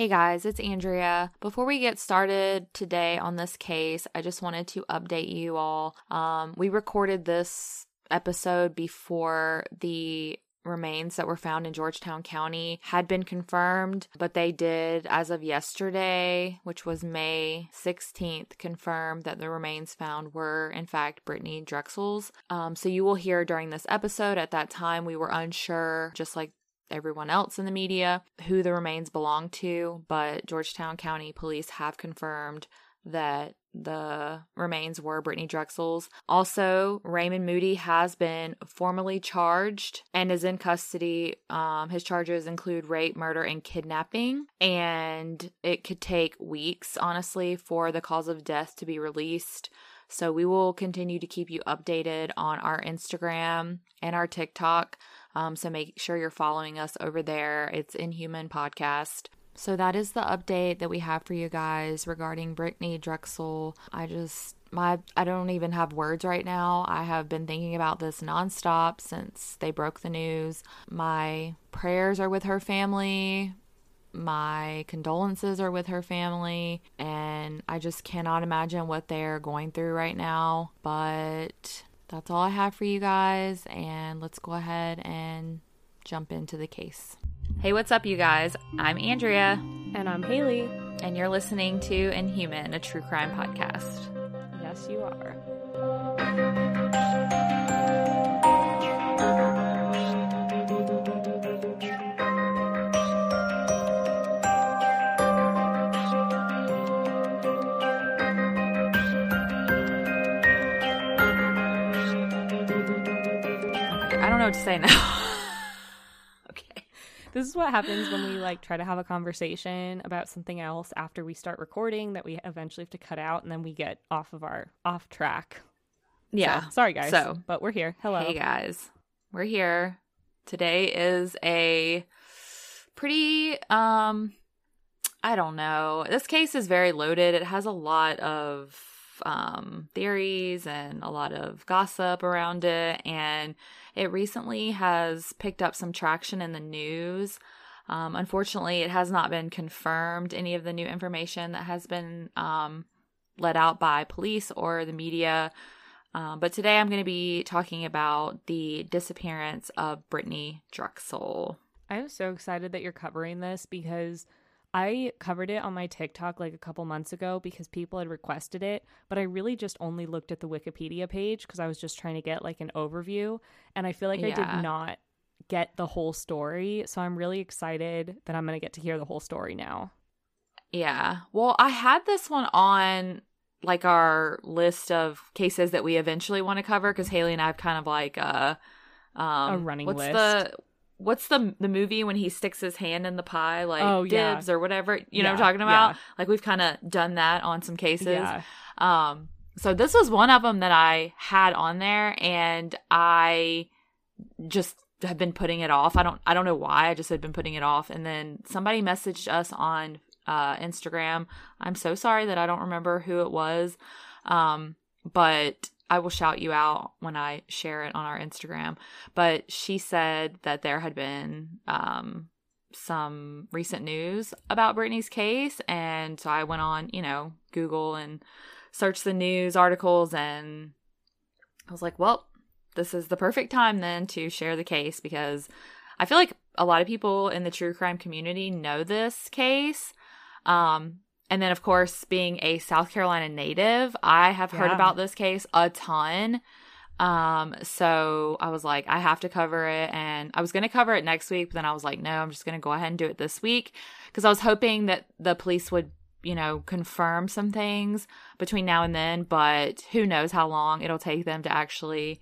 Hey guys, it's Andrea. Before we get started today on this case, I just wanted to update you all. Um, we recorded this episode before the remains that were found in Georgetown County had been confirmed, but they did, as of yesterday, which was May 16th, confirm that the remains found were, in fact, Brittany Drexel's. Um, so you will hear during this episode, at that time, we were unsure, just like everyone else in the media who the remains belong to, but Georgetown County Police have confirmed that the remains were Brittany Drexel's. Also, Raymond Moody has been formally charged and is in custody. Um, his charges include rape, murder, and kidnapping. And it could take weeks, honestly, for the cause of death to be released. So we will continue to keep you updated on our Instagram and our TikTok. Um, so make sure you're following us over there. It's Inhuman Podcast. So that is the update that we have for you guys regarding Brittany Drexel. I just my I don't even have words right now. I have been thinking about this nonstop since they broke the news. My prayers are with her family. My condolences are with her family, and I just cannot imagine what they're going through right now. But that's all I have for you guys, and let's go ahead and jump into the case. Hey, what's up, you guys? I'm Andrea. And I'm Haley. And you're listening to Inhuman, a true crime podcast. Yes, you are. What to say now. okay. This is what happens when we like try to have a conversation about something else after we start recording that we eventually have to cut out and then we get off of our off track. Yeah. So, sorry guys. So, but we're here. Hello. Hey guys. We're here. Today is a pretty um I don't know. This case is very loaded. It has a lot of um theories and a lot of gossip around it and it recently has picked up some traction in the news. Um, unfortunately, it has not been confirmed, any of the new information that has been um, let out by police or the media. Um, but today I'm going to be talking about the disappearance of Brittany Drexel. I am so excited that you're covering this because I covered it on my TikTok like a couple months ago because people had requested it, but I really just only looked at the Wikipedia page because I was just trying to get like an overview. And I feel like I did not get the whole story. So I'm really excited that I'm going to get to hear the whole story now. Yeah. Well, I had this one on like our list of cases that we eventually want to cover because Haley and I have kind of like a um A running what's list. the what's the the movie when he sticks his hand in the pie like Oh, yeah. dibs or whatever you know what I'm talking about yeah. like we've kind of done that on some cases Yeah. um so this was one of them that I had on there and I just have been putting it off. I don't I don't know why. I just had been putting it off and then somebody messaged us on uh Instagram. I'm so sorry that I don't remember who it was. Um but I will shout you out when I share it on our Instagram. But she said that there had been um some recent news about Brittany's case and so I went on, you know, Google and searched the news articles and I was like, well, this is the perfect time then to share the case because I feel like a lot of people in the true crime community know this case. Um, and then, of course, being a South Carolina native, I have heard Yeah. about this case a ton. Um, so I was like, I have to cover it. And I was going to cover it next week, but then I was like, no, I'm just going to go ahead and do it this week because I was hoping that the police would, you know, confirm some things between now and then, but who knows how long it'll take them to actually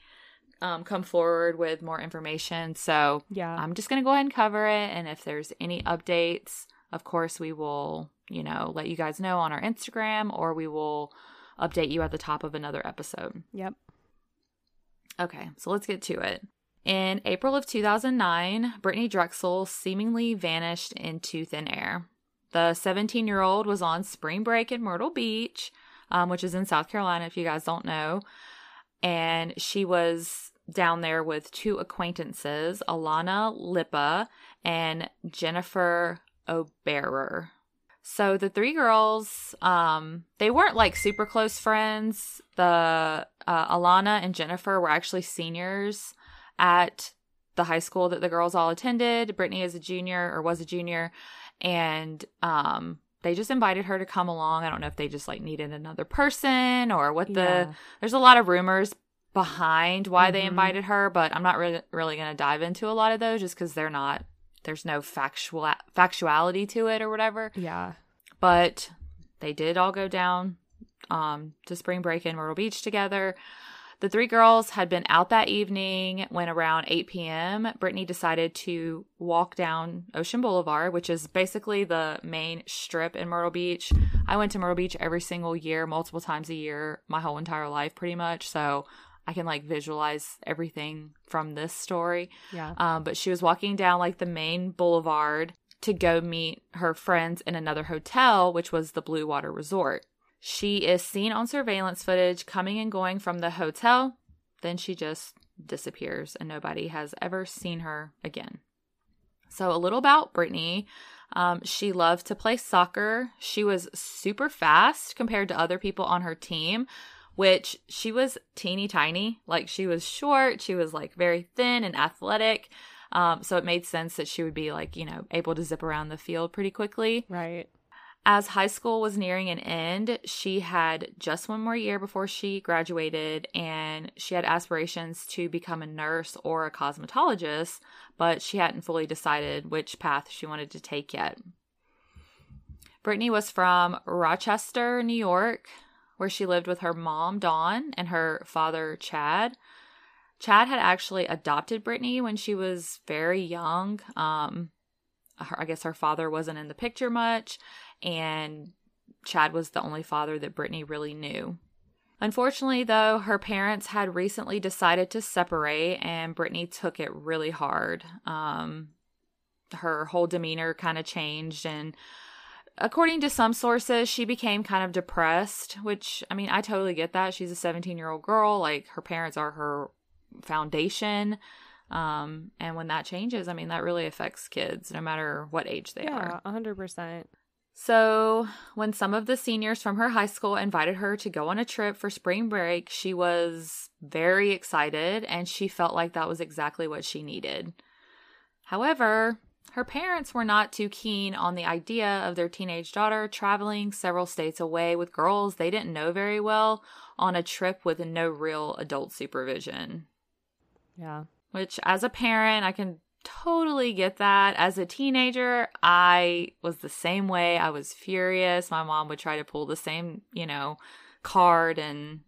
um, come forward with more information. So Yeah. I'm just going to go ahead and cover it. And if there's any updates, of course, we will, you know, let you guys know on our Instagram or we will update you at the top of another episode. Yep. Okay, so let's get to it. In April of 2009, Brittany Drexel seemingly vanished into thin air. The 17 year old was on spring break in Myrtle Beach, um, which is in South Carolina, if you guys don't know. And she was down there with two acquaintances, Alana Lippa and Jennifer Oberer. So the three girls, um, they weren't like super close friends. The uh, Alana and Jennifer were actually seniors at the high school that the girls all attended. Brittany is a junior or was a junior, and um, they just invited her to come along. I don't know if they just like needed another person or what the. Yeah. There's a lot of rumors behind why they Mhm. invited her, but I'm not really really going to dive into a lot of those just because they're not. There's no factual factuality to it or whatever Yeah. but they did all go down um, to spring break in Myrtle Beach together. The three girls had been out that evening when around 8 p.m. Brittany decided to walk down Ocean Boulevard, which is basically the main strip in Myrtle Beach. I went to Myrtle Beach every single year, multiple times a year, my whole entire life, pretty much. So I can like visualize everything from this story. Yeah. Um, but she was walking down like the main boulevard to go meet her friends in another hotel, which was the Blue Water Resort. She is seen on surveillance footage coming and going from the hotel. Then she just disappears and nobody has ever seen her again. So, a little about Brittany. Um, she loved to play soccer. She was super fast compared to other people on her team, which she was teeny tiny. Like, she was short, she was like very thin and athletic. Um, so, it made sense that she would be like, you know, able to zip around the field pretty quickly. Right. As high school was nearing an end, she had just one more year before she graduated, and she had aspirations to become a nurse or a cosmetologist, but she hadn't fully decided which path she wanted to take yet. Brittany was from Rochester, New York, where she lived with her mom, Dawn, and her father, Chad. Chad had actually adopted Brittany when she was very young. Um, her, I guess her father wasn't in the picture much, and Chad was the only father that Brittany really knew. Unfortunately, though, her parents had recently decided to separate, and Brittany took it really hard. Um, her whole demeanor kind of changed, and according to some sources, she became kind of depressed, which, I mean, I totally get that. She's a 17 year old girl. Like, her parents are her foundation. Um, and when that changes, I mean, that really affects kids, no matter what age they are. Yeah, a hundred percent. So, when some of the seniors from her high school invited her to go on a trip for spring break, she was very excited and she felt like that was exactly what she needed. However, her parents were not too keen on the idea of their teenage daughter traveling several states away with girls they didn't know very well on a trip with no real adult supervision. Yeah. Which, as a parent, I can totally get that. As a teenager, I was the same way. I was furious. My mom would try to pull the same, you know, card and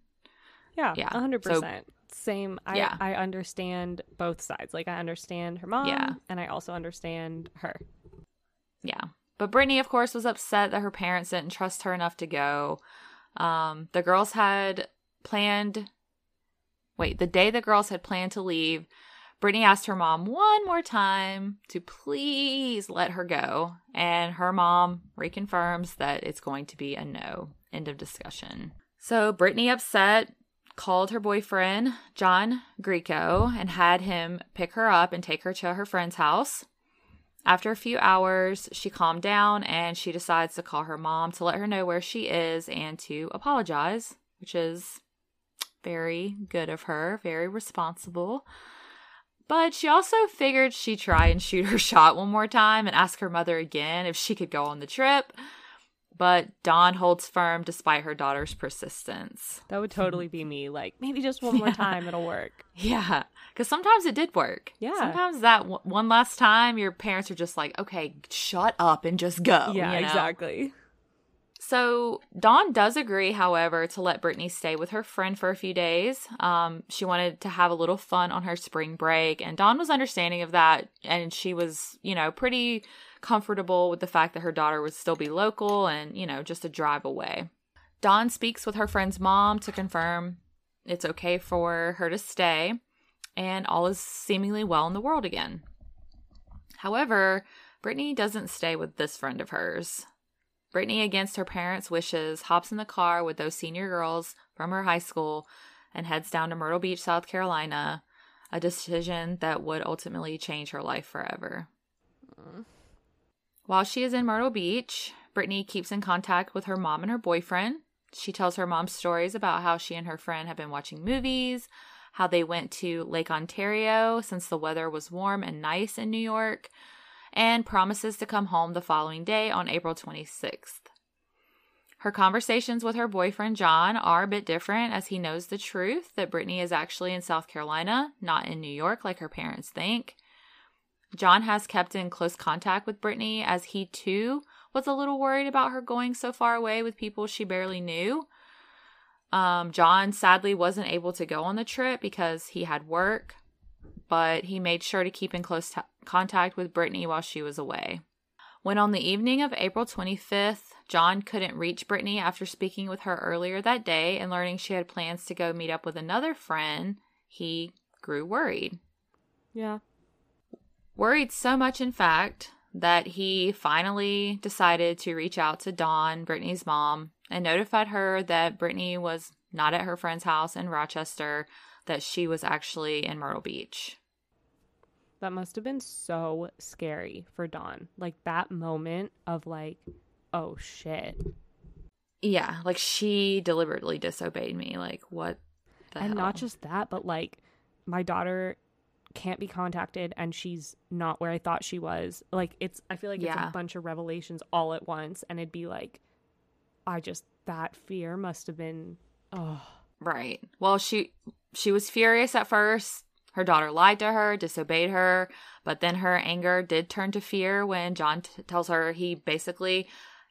Yeah. Yeah, A hundred so- percent. Same. I Yeah. I understand both sides. Like I understand her mom. Yeah. And I also understand her. yeah. But Brittany, of course, was upset that her parents didn't trust her enough to go. Um, the girls had planned. Wait, the day the girls had planned to leave, Brittany asked her mom one more time to please let her go, and her mom reconfirms that it's going to be a no. End of discussion. So Brittany, upset, called her boyfriend, John Greco, and had him pick her up and take her to her friend's house. After a few hours, she calmed down and she decides to call her mom to let her know where she is and to apologize, which is very good of her, very responsible. But she also figured she'd try and shoot her shot one more time and ask her mother again if she could go on the trip. But Dawn holds firm despite her daughter's persistence. That would totally be me. Like maybe just one more Yeah. time, it'll work. Yeah, because sometimes it did work. Yeah. Sometimes that w- one last time, your parents are just like, okay, shut up and just go. yeah. you know? Exactly. So Dawn does agree, however, to let Brittany stay with her friend for a few days. Um, she wanted to have a little fun on her spring break, and Dawn was understanding of that, and she was, you know, pretty comfortable with the fact that her daughter would still be local and, you know, just a drive away. Dawn speaks with her friend's mom to confirm it's okay for her to stay, and all is seemingly well in the world again. However, Brittany doesn't stay with this friend of hers. Brittany, against her parents' wishes, hops in the car with those senior girls from her high school and heads down to Myrtle Beach, South Carolina, a decision that would ultimately change her life forever. Mm. While she is in Myrtle Beach, Brittany keeps in contact with her mom and her boyfriend. She tells her mom stories about how she and her friend have been watching movies, how they went to Lake Ontario since the weather was warm and nice in New York, and promises to come home the following day on April 26th. Her conversations with her boyfriend John are a bit different as he knows the truth that Brittany is actually in South Carolina, not in New York like her parents think. John has kept in close contact with Brittany as he too was a little worried about her going so far away with people she barely knew. Um, John sadly wasn't able to go on the trip because he had work, but he made sure to keep in close t- contact with Brittany while she was away. When on the evening of April 25th, John couldn't reach Brittany after speaking with her earlier that day and learning she had plans to go meet up with another friend, he grew worried. Yeah. Worried so much, in fact, that he finally decided to reach out to Dawn, Brittany's mom, and notified her that Brittany was not at her friend's house in Rochester, that she was actually in Myrtle Beach. That must have been so scary for Dawn. Like that moment of like, oh shit. Yeah, like she deliberately disobeyed me. Like what and hell? not just that, but like my daughter can't be contacted and she's not where I thought she was. Like it's I feel like yeah. it's a bunch of revelations all at once and it'd be like I just that fear must have been oh right. Well, she she was furious at first. Her daughter lied to her, disobeyed her, but then her anger did turn to fear when John t- tells her he basically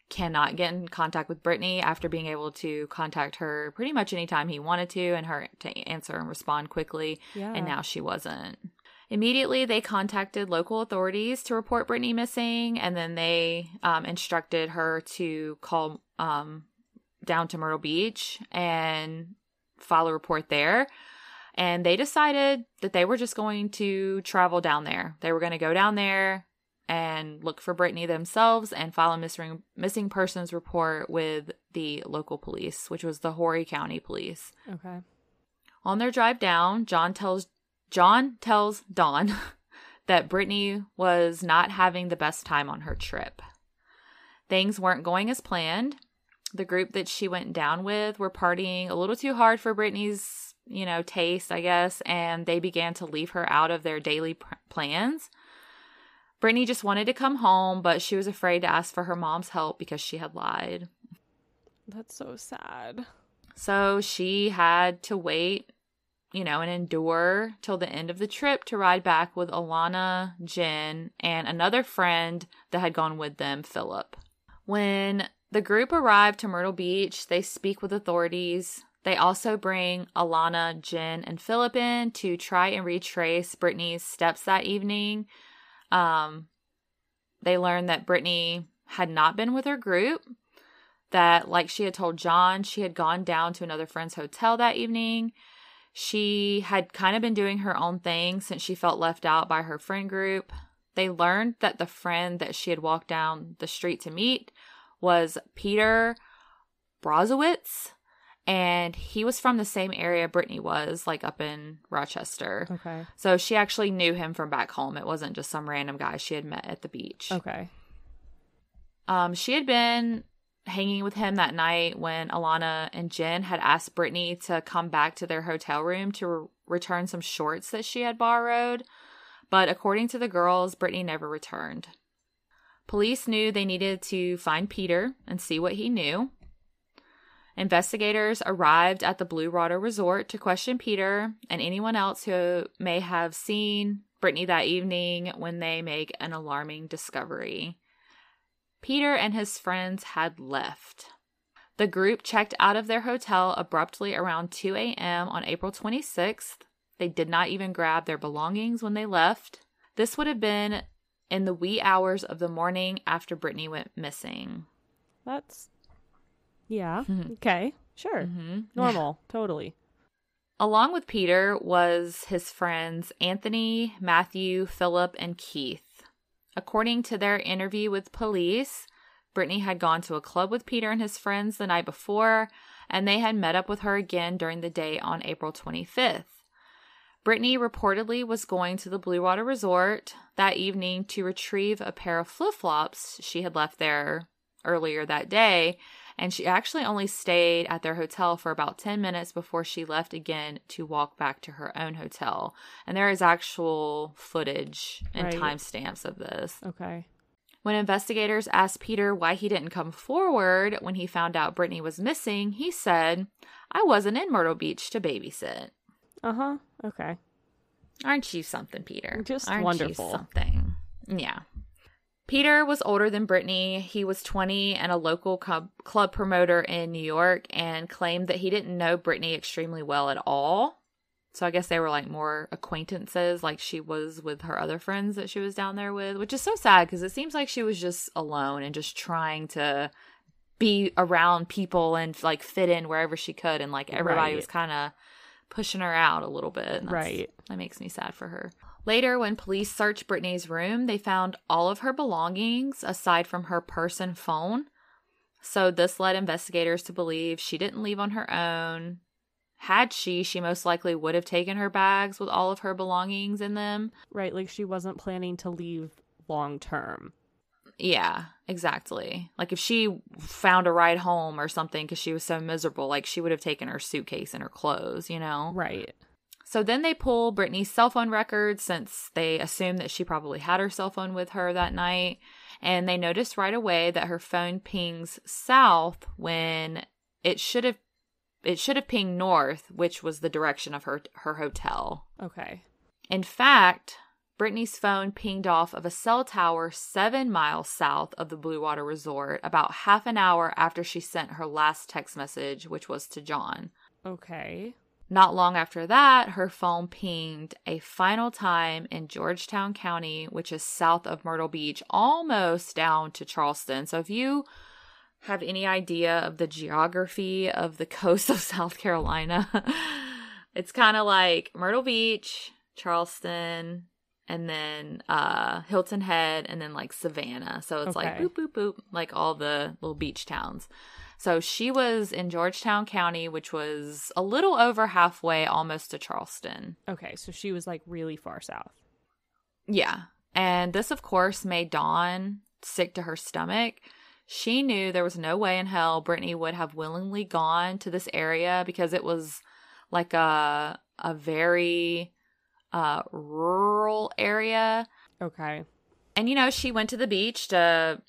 cannot get in contact with Brittany after being able to contact her pretty much anytime he wanted to and her to answer and respond quickly. Yeah. And now she wasn't. Immediately, they contacted local authorities to report Brittany missing, and then they um, instructed her to call um, down to Myrtle Beach and file a report there. And they decided that they were just going to travel down there. They were going to go down there, and look for Brittany themselves and file a missing missing persons report with the local police, which was the Horry County Police. Okay. On their drive down, John tells John tells Dawn that Brittany was not having the best time on her trip. Things weren't going as planned. The group that she went down with were partying a little too hard for Brittany's, you know, taste, I guess, and they began to leave her out of their daily pr- plans. Brittany just wanted to come home, but she was afraid to ask for her mom's help because she had lied. That's so sad. So she had to wait, you know, and endure till the end of the trip to ride back with Alana, Jen, and another friend that had gone with them, Philip. When the group arrived to Myrtle Beach, they speak with authorities. They also bring Alana, Jen, and Philip in to try and retrace Brittany's steps that evening um, they learned that Brittany had not been with her group, that, like she had told John, she had gone down to another friend's hotel that evening. She had kind of been doing her own thing since she felt left out by her friend group. They learned that the friend that she had walked down the street to meet was Peter Brozowitz, and he was from the same area Brittany was, like up in Rochester. Okay. So she actually knew him from back home. It wasn't just some random guy she had met at the beach. Okay. Um, she had been hanging with him that night when Alana and Jen had asked Brittany to come back to their hotel room to re- return some shorts that she had borrowed. But according to the girls, Brittany never returned. Police knew they needed to find Peter and see what he knew. Investigators arrived at the Blue Water Resort to question Peter and anyone else who may have seen Brittany that evening when they make an alarming discovery. Peter and his friends had left. The group checked out of their hotel abruptly around 2 a.m. on April 26th. They did not even grab their belongings when they left. This would have been in the wee hours of the morning after Brittany went missing. That's yeah. Okay. Sure. Mm-hmm. Normal. Yeah. Totally. Along with Peter was his friends Anthony, Matthew, Philip, and Keith. According to their interview with police, Brittany had gone to a club with Peter and his friends the night before, and they had met up with her again during the day on April 25th. Brittany reportedly was going to the Blue Water Resort that evening to retrieve a pair of flip flops she had left there earlier that day. And she actually only stayed at their hotel for about 10 minutes before she left again to walk back to her own hotel. And there is actual footage and Right. timestamps of this. Okay. When investigators asked Peter why he didn't come forward when he found out Brittany was missing, he said, I wasn't in Myrtle Beach to babysit. Uh huh. Okay. Aren't you something, Peter? Just Aren't wonderful. You something. Yeah. Peter was older than Brittany. He was 20 and a local club, club promoter in New York and claimed that he didn't know Brittany extremely well at all. So I guess they were like more acquaintances, like she was with her other friends that she was down there with, which is so sad because it seems like she was just alone and just trying to be around people and like fit in wherever she could. And like everybody Right. was kind of pushing her out a little bit. that's- Right. That makes me sad for her. Later, when police searched Brittany's room, they found all of her belongings aside from her purse and phone. So, this led investigators to believe she didn't leave on her own. Had she, she most likely would have taken her bags with all of her belongings in them. Right. Like she wasn't planning to leave long term. Yeah, exactly. Like if she found a ride home or something because she was so miserable, like she would have taken her suitcase and her clothes, you know? Right. So then they pull Brittany's cell phone records since they assume that she probably had her cell phone with her that night. And they notice right away that her phone pings south when it should have it should have pinged north, which was the direction of her her hotel. Okay. In fact, Brittany's phone pinged off of a cell tower seven miles south of the Blue Water Resort about half an hour after she sent her last text message, which was to John. Okay. Not long after that, her phone pinged a final time in Georgetown County, which is south of Myrtle Beach, almost down to Charleston. So if you have any idea of the geography of the coast of South Carolina, it's kind of like Myrtle Beach, Charleston, and then uh Hilton Head and then like Savannah. So it's like boop boop boop like all the little beach towns. So she was in Georgetown County, which was a little over halfway almost to Charleston. Okay. So she was like really far south. Yeah. And this, of course, made Dawn sick to her stomach. She knew there was no way in hell Brittany would have willingly gone to this area because it was like a a very uh rural area. Okay. And you know, she went to the beach to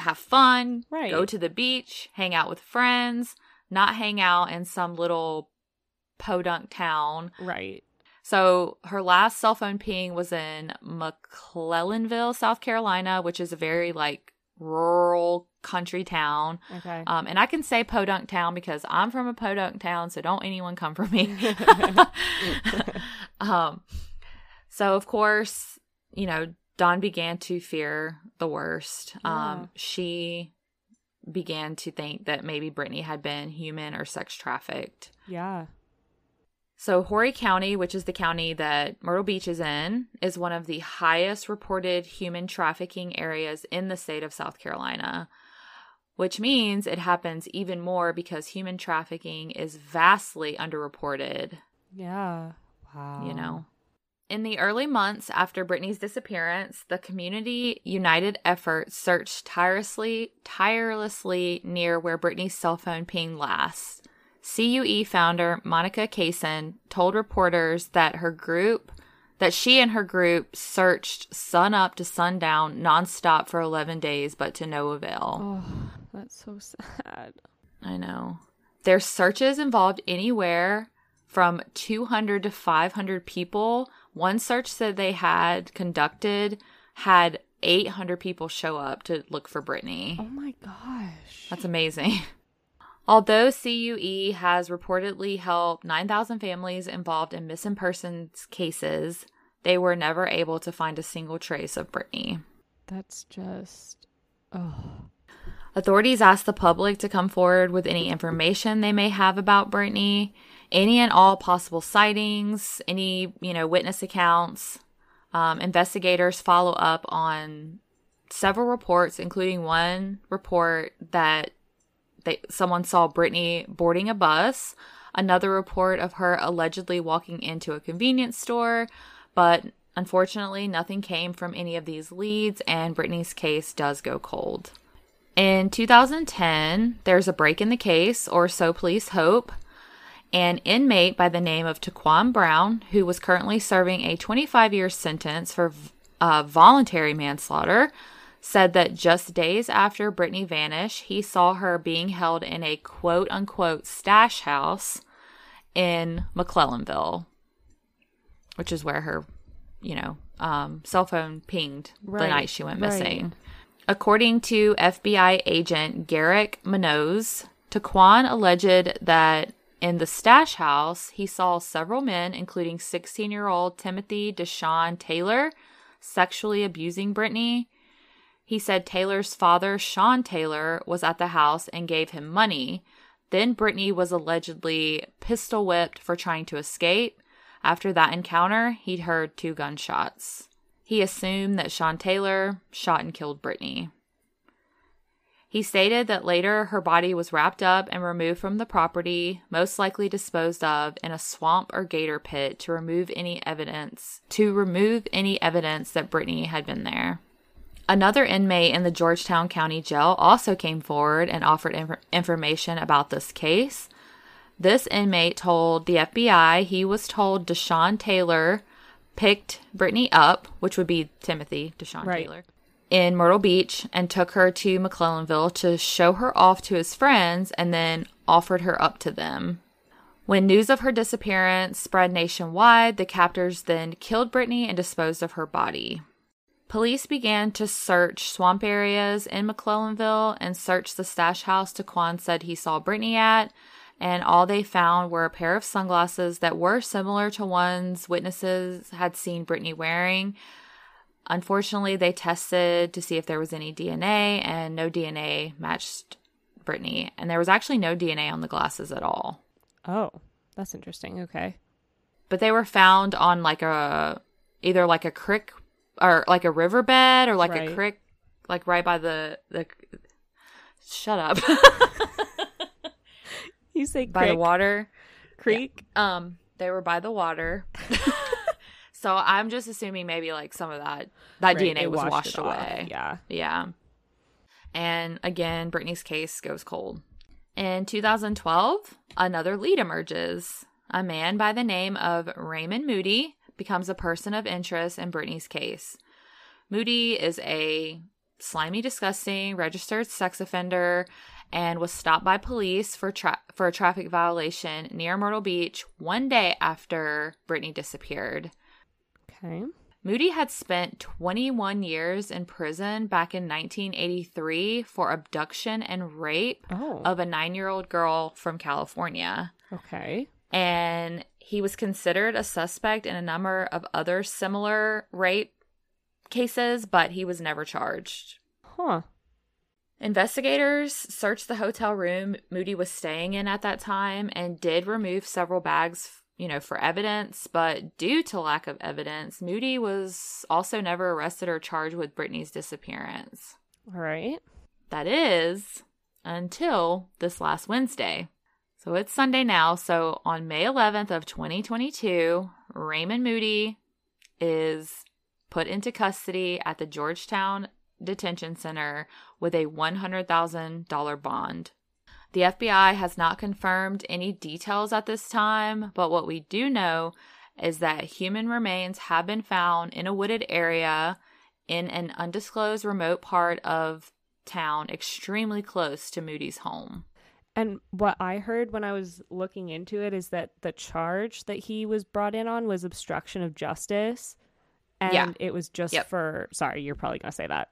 have fun, Right. go to the beach, hang out with friends, not hang out in some little podunk town. Right. So her last cell phone ping was in McClellanville, South Carolina, which is a very like rural country town. Okay. Um, and I can say podunk town because I'm from a podunk town, so don't anyone come for me. um, so of course, you know, Dawn began to fear the worst. Yeah. Um, she began to think that maybe Brittany had been human or sex trafficked. yeah. So, Horry County, which is the county that Myrtle Beach is in, is one of the highest reported human trafficking areas in the state of South Carolina, which means it happens even more because human trafficking is vastly underreported, Yeah. Wow. you know. In the early months after Brittany's disappearance, the community united effort searched tirelessly tirelessly near where Brittany's cell phone pinged last. CUE founder Monica Caison told reporters that her group that she and her group searched sun up to sundown nonstop for 11 days but to no avail. Oh, that's so sad. I know. Their searches involved anywhere from 200 to 500 people. One search that they had conducted had 800 people show up to look for Brittany. Oh my gosh. That's amazing. Although CUE has reportedly helped 9,000 families involved in missing persons cases, they were never able to find a single trace of Brittany. That's just. Oh. Authorities asked the public to come forward with any information they may have about Brittany, any and all possible sightings, any, you know, witness accounts. Um, investigators follow up on several reports, including one report that they, someone saw Brittany boarding a bus, another report of her allegedly walking into a convenience store, but unfortunately, nothing came from any of these leads, and Brittany's case does go cold. In 2010, there's a break in the case, or so police hope. An inmate by the name of Taquan Brown, who was currently serving a 25 year sentence for uh, voluntary manslaughter, said that just days after Brittany vanished, he saw her being held in a quote unquote stash house in McClellanville, which is where her, you know, um, cell phone pinged Right, the night she went right. missing. According to FBI agent Gerrick Munoz, Taquan alleged that in the stash house, he saw several men, including 16 year old Timothy Deshawn Taylor, sexually abusing Brittany. He said Taylor's father, Sean Taylor, was at the house and gave him money. Then Brittany was allegedly pistol whipped for trying to escape. After that encounter, he'd heard two gunshots. He assumed that Sean Taylor shot and killed Brittany. He stated that later her body was wrapped up and removed from the property, most likely disposed of in a swamp or gator pit to remove any evidence to remove any evidence that Brittany had been there. Another inmate in the Georgetown County Jail also came forward and offered inf- information about this case. This inmate told the FBI he was told Deshaun Taylor picked Brittany up, which would be Timothy Deshaun Right. Taylor, in Myrtle Beach and took her to McClellanville to show her off to his friends and then offered her up to them. When news of her disappearance spread nationwide, the captors then killed Brittany and disposed of her body. Police began to search swamp areas in McClellanville and searched the stash house Taquan said he saw Brittany at, and all they found were a pair of sunglasses that were similar to ones witnesses had seen Brittany wearing. Unfortunately, they tested to see if there was any DNA, and no DNA matched Brittany. And there was actually no DNA on the glasses at all. Oh, that's interesting. Okay. But they were found on like a either like a creek or like a riverbed or like Right. a creek, like right by the the. Shut up. You say by the water. creek? Um, they were by the water. so I'm just assuming maybe like some of that that Right, DNA was washed away. Yeah. Yeah. And again, Brittany's case goes cold. In 2012, another lead emerges. A man by the name of Raymond Moody becomes a person of interest in Brittany's case. Moody is a slimy, disgusting, registered sex offender and was stopped by police for tra- for a traffic violation near Myrtle Beach one day after Brittany disappeared. Okay. Moody had spent 21 years in prison back in 1983 for abduction and rape Oh. of a nine year old girl from California. okay. And he was considered a suspect in a number of other similar rape cases, but he was never charged. Huh. Investigators searched the hotel room Moody was staying in at that time and did remove several bags, you know, for evidence, but due to lack of evidence, Moody was also never arrested or charged with Brittany's disappearance. All right. That is until this last Wednesday. So it's Sunday now, so on May 11th of 2022, Raymond Moody is put into custody at the Georgetown Detention Center with a $100,000 bond. The FBI has not confirmed any details at this time, but what we do know is that human remains have been found in a wooded area in an undisclosed remote part of town extremely close to Moody's home. And what I heard when I was looking into it is that the charge that he was brought in on was obstruction of justice. And Yeah. it was just Yep. for sorry, you're probably gonna say that.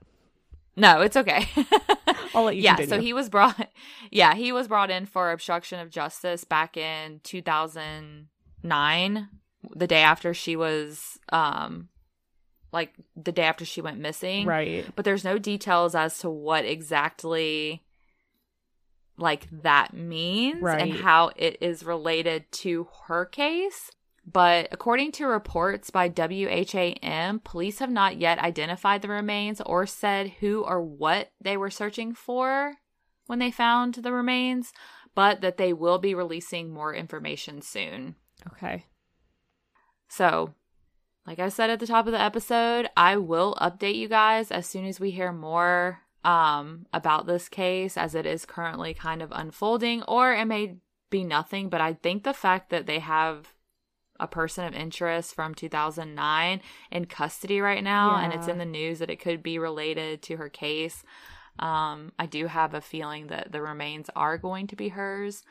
No, it's okay. I'll let you yeah, so he was brought yeah, he was brought in for obstruction of justice back in 2009, the day after she was um like the day after she went missing. Right. But there's no details as to what exactly like that means Right. and how it is related to her case. But according to reports by WHAM, police have not yet identified the remains or said who or what they were searching for when they found the remains, but that they will be releasing more information soon. Okay. So, like I said at the top of the episode, I will update you guys as soon as we hear more um, about this case as it is currently kind of unfolding, or it may be nothing. But I think the fact that they have a person of interest from 2009 in custody right now, yeah. and it's in the news that it could be related to her case. Um, I do have a feeling that the remains are going to be hers.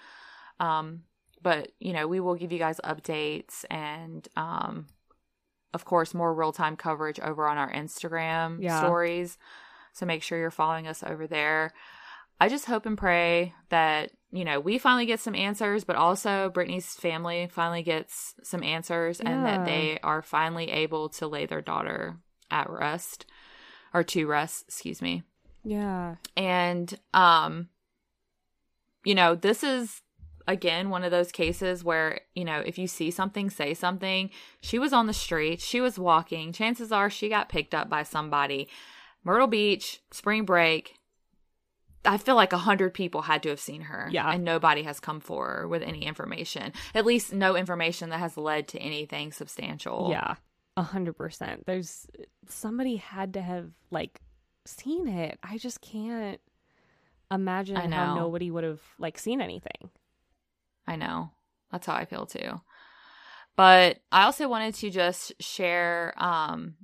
Um, but you know, we will give you guys updates and um, of course, more real time coverage over on our Instagram yeah. stories. So make sure you're following us over there. I just hope and pray that, you know, we finally get some answers, but also Brittany's family finally gets some answers yeah. and that they are finally able to lay their daughter at rest or to rest, excuse me. Yeah. And, um, you know, this is again one of those cases where you know if you see something say something she was on the street she was walking chances are she got picked up by somebody myrtle beach spring break i feel like a hundred people had to have seen her yeah. and nobody has come forward with any information. At least no information that has led to anything substantial. Yeah. A hundred percent. There's somebody had to have like seen it. I just can't imagine how nobody would have like seen anything. I know. That's how I feel too. But I also wanted to just share um,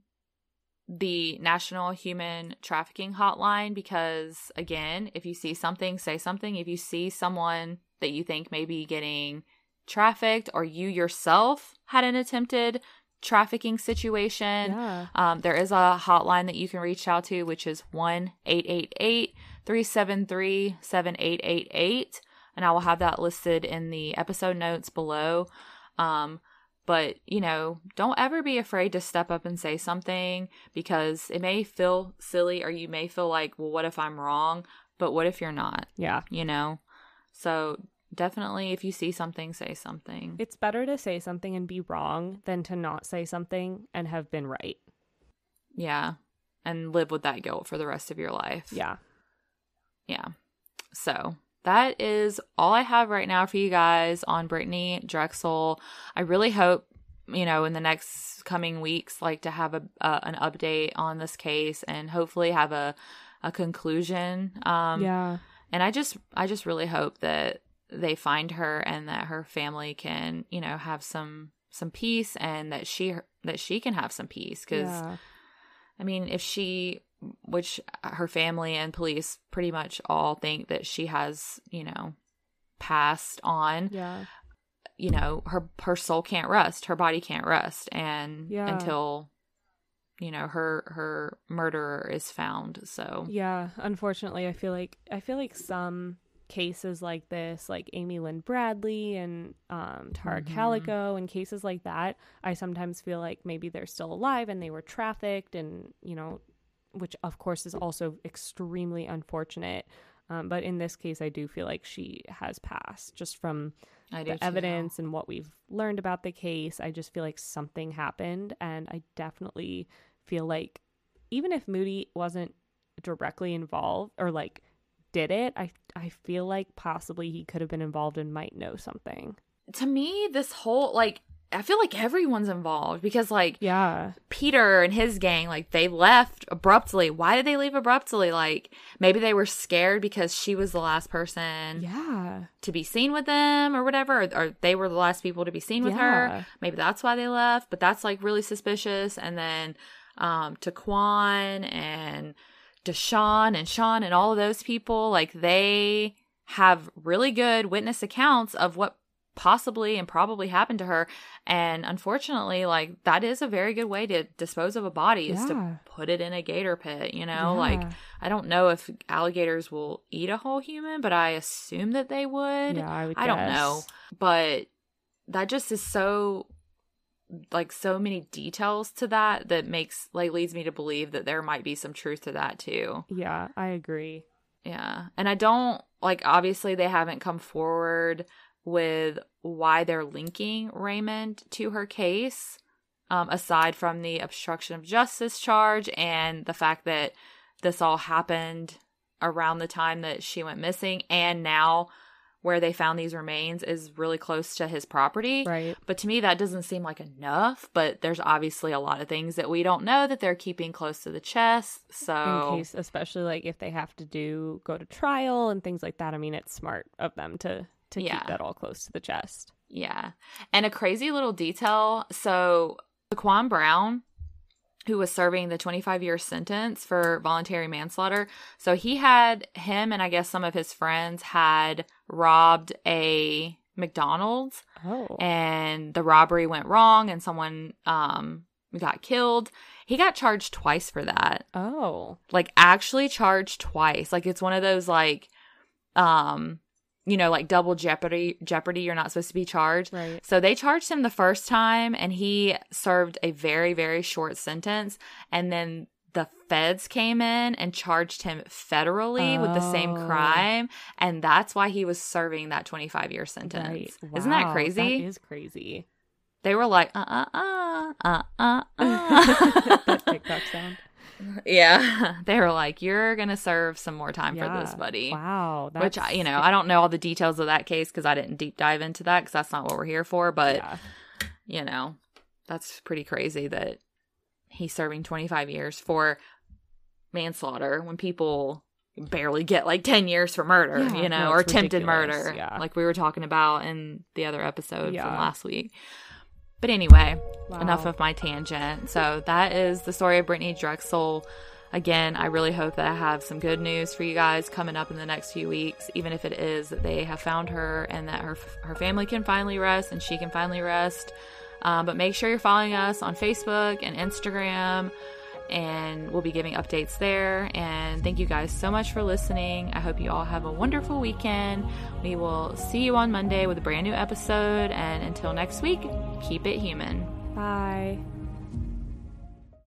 the National Human Trafficking Hotline because, again, if you see something, say something. If you see someone that you think may be getting trafficked or you yourself had an attempted trafficking situation, yeah. um, there is a hotline that you can reach out to, which is 1 888 373 7888 and I will have that listed in the episode notes below. Um, but you know, don't ever be afraid to step up and say something because it may feel silly or you may feel like, well, what if I'm wrong? But what if you're not? Yeah. You know? So definitely if you see something, say something. It's better to say something and be wrong than to not say something and have been right. Yeah. And live with that guilt for the rest of your life. Yeah. Yeah. So that is all I have right now for you guys on Brittany Drexel. I really hope you know in the next coming weeks like to have a uh, an update on this case and hopefully have a a conclusion um yeah and i just i just really hope that they find her and that her family can you know have some some peace and that she that she can have some peace cuz yeah. i mean if she which her family and police pretty much all think that she has, you know, passed on. Yeah. You know, her her soul can't rest, her body can't rest and yeah. until you know her her murderer is found. So Yeah, unfortunately, I feel like I feel like some cases like this, like Amy Lynn Bradley and um, Tara mm-hmm. Calico and cases like that, I sometimes feel like maybe they're still alive and they were trafficked and, you know, which of course is also extremely unfortunate. Um, but in this case, I do feel like she has passed just from the evidence and what we've learned about the case. I just feel like something happened. And I definitely feel like even if Moody wasn't directly involved or like did it, I, I feel like possibly he could have been involved and might know something. To me, this whole like I feel like everyone's involved because like yeah Peter and his gang like they left abruptly. Why did they leave abruptly? Like maybe they were scared because she was the last person yeah to be seen with them or whatever or, or they were the last people to be seen with yeah. her. Maybe that's why they left, but that's like really suspicious and then um Taquan and Deshawn and Sean and all of those people like they have really good witness accounts of what possibly and probably happened to her. And unfortunately like that is a very good way to dispose of a body is to put it in a gator pit you know? Yeah. like i don't know if alligators will eat a whole human but i assume that they would. Yeah i, would I don't know. but that just is so like so many details to that that makes like leads me to believe that there might be some truth to that too. Yeah i agree. Yeah. And i don't like obviously they haven't come forward with why they're linking Raymond to her case, um, aside from the obstruction of justice charge and the fact that this all happened around the time that she went missing. And now where they found these remains is really close to his property. Right. But to me, that doesn't seem like enough. But there's obviously a lot of things that we don't know that they're keeping close to the chest. So, In case, especially like if they have to do go to trial and things like that. I mean, it's smart of them to to Yeah. keep that all close to the chest. yeah. And a crazy little detail. So, Taquan Brown, who was serving the 25 year sentence for voluntary manslaughter, so he had him and I guess some of his friends had robbed a McDonald's Oh. and the robbery went wrong and someone um got killed. He got charged twice for that. oh. Like actually charged twice. Like it's one of those like um you know like double jeopardy jeopardy you're not supposed to be charged. Right. So they charged him the first time and he served a very very short sentence and then the feds came in and charged him federally with the same Oh. crime and that's why he was serving that 25 year sentence. Right. Isn't that crazy? That is crazy. they were like, uh uh uh, uh uh uh that. TikTok sound. Yeah. They were like, you're going to serve some more time for this, buddy. Wow. Which, I, you know, I don't know all the details of that case because I didn't deep dive into that because that's not what we're here for. But, yeah. you know, that's pretty crazy that he's serving 25 years for manslaughter when people barely get like 10 years for murder, Yeah, you know, no, or attempted ridiculous. murder, Yeah. like we were talking about in the other episode from last week. But anyway, Wow. enough of my tangent. So that is the story of Brittany Drexel. Again, I really hope that I have some good news for you guys coming up in the next few weeks, even if it is that they have found her and that her her family can finally rest and she can finally rest. Um, but make sure you're following us on Facebook and Instagram, and we'll be giving updates there. And thank you guys so much for listening. I hope you all have a wonderful weekend. We will see you on Monday with a brand new episode. And until next week, keep it human. Bye.